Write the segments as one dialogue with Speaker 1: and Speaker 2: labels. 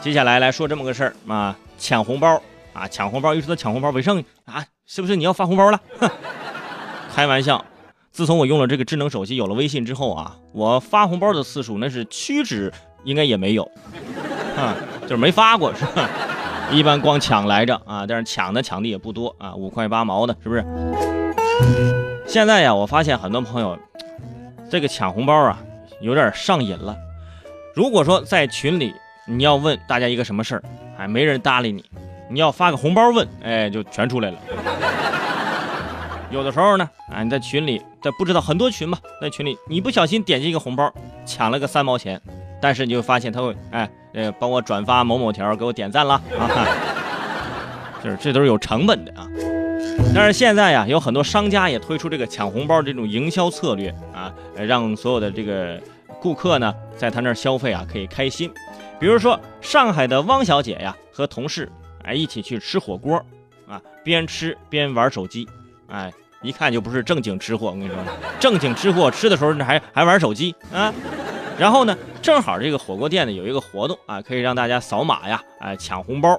Speaker 1: 接下来来说这么个事儿啊，抢红包啊，抢红包，一说到抢红包，伟盛啊，是不是你要发红包了？开玩笑，自从我用了这个智能手机，有了微信之后啊，我发红包的次数那是屈指，应该也没有，啊，就是没发过是吧？一般光抢来着啊，但是抢的抢的也不多啊，五块八毛的，是不是？现在呀，我发现很多朋友这个抢红包啊，有点上瘾了。如果说在群里你要问大家一个什么事儿，哎，没人搭理你，你要发个红包问，哎，就全出来了。有的时候呢，啊，你在群里，在不知道很多群吧，在群里你不小心点击一个红包，抢了个三毛钱，但是你就发现他会，哎，呃，帮我转发某某条，给我点赞了啊，就是这都是有成本的啊。但是现在呀，有很多商家也推出这个抢红包这种营销策略啊，让所有的这个顾客呢，在他那儿消费啊，可以开心。比如说上海的汪小姐呀，和同事哎一起去吃火锅，啊，边吃边玩手机，哎，一看就不是正经吃货。我跟你说，正经吃货吃的时候还还玩手机啊。然后呢，正好这个火锅店呢有一个活动啊，可以让大家扫码呀，哎，抢红包。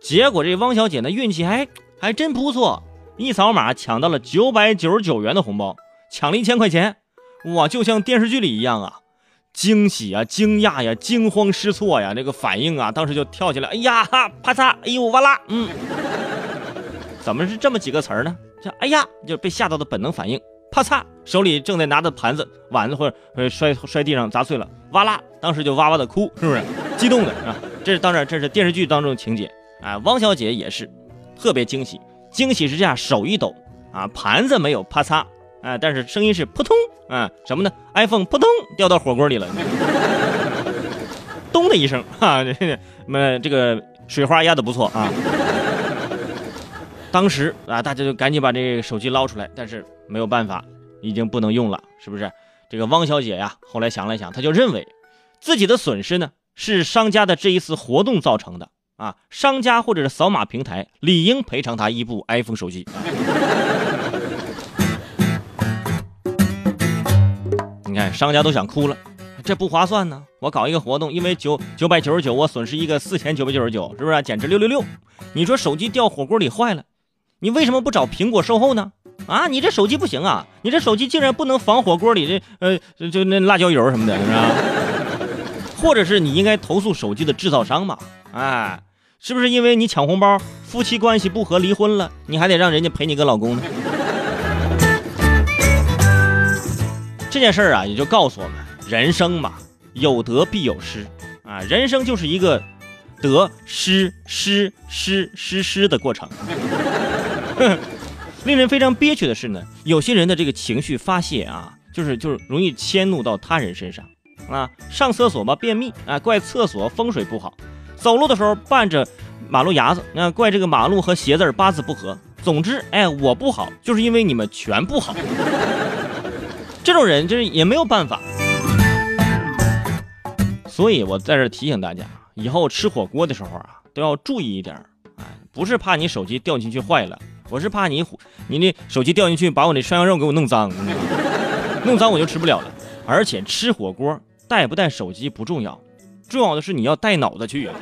Speaker 1: 结果这汪小姐呢运气还还真不错。一扫码抢到了九百九十九元的红包，抢了一千块钱，哇，就像电视剧里一样啊，惊喜啊，惊讶呀，惊慌失措呀，这个反应啊，当时就跳起来，哎呀哈，啪嚓，哎呦哇啦，嗯，怎么是这么几个词儿呢？这哎呀，就被吓到的本能反应，啪嚓，手里正在拿着盘子、碗子或者摔摔地上砸碎了，哇啦，当时就哇哇的哭，是不是？激动的啊，这是当然，这是电视剧当中的情节啊。汪小姐也是特别惊喜。惊喜之下，手一抖，啊，盘子没有啪嚓，啊，但是声音是扑通，啊，什么呢？iPhone 扑通掉到火锅里了，咚的一声，啊，这么这个水花压的不错啊。当时啊，大家就赶紧把这个手机捞出来，但是没有办法，已经不能用了，是不是？这个汪小姐呀，后来想了想，她就认为自己的损失呢，是商家的这一次活动造成的。啊，商家或者是扫码平台理应赔偿他一部 iPhone 手机。商家都想哭了，这不划算呢。我搞一个活动，因为九九百九十九，我损失一个四千九百九十九，是不是？简直六六六！你说手机掉火锅里坏了，你为什么不找苹果售后呢？啊，你这手机不行啊，你这手机竟然不能防火锅里的呃，就那辣椒油什么的，是吧？或者是你应该投诉手机的制造商嘛？哎，是不是因为你抢红包，夫妻关系不和离婚了，你还得让人家赔你个老公呢？这件事儿啊，也就告诉我们，人生嘛，有得必有失啊，人生就是一个得失失失失失的过程。令人非常憋屈的是呢，有些人的这个情绪发泄啊，就是就是容易迁怒到他人身上啊，上厕所吧便秘啊，怪厕所风水不好。走路的时候绊着马路牙子，那怪这个马路和鞋子八字不合。总之，哎，我不好，就是因为你们全不好。这种人就是也没有办法。所以我在这提醒大家，以后吃火锅的时候啊，都要注意一点。哎，不是怕你手机掉进去坏了，我是怕你你那手机掉进去把我那涮羊肉给我弄脏，弄脏我就吃不了了。而且吃火锅带不带手机不重要。重要的是你要带脑子去啊，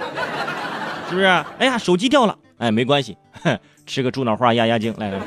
Speaker 1: 是不是？哎呀，手机掉了，哎，没关系，吃个猪脑花压压惊，来来。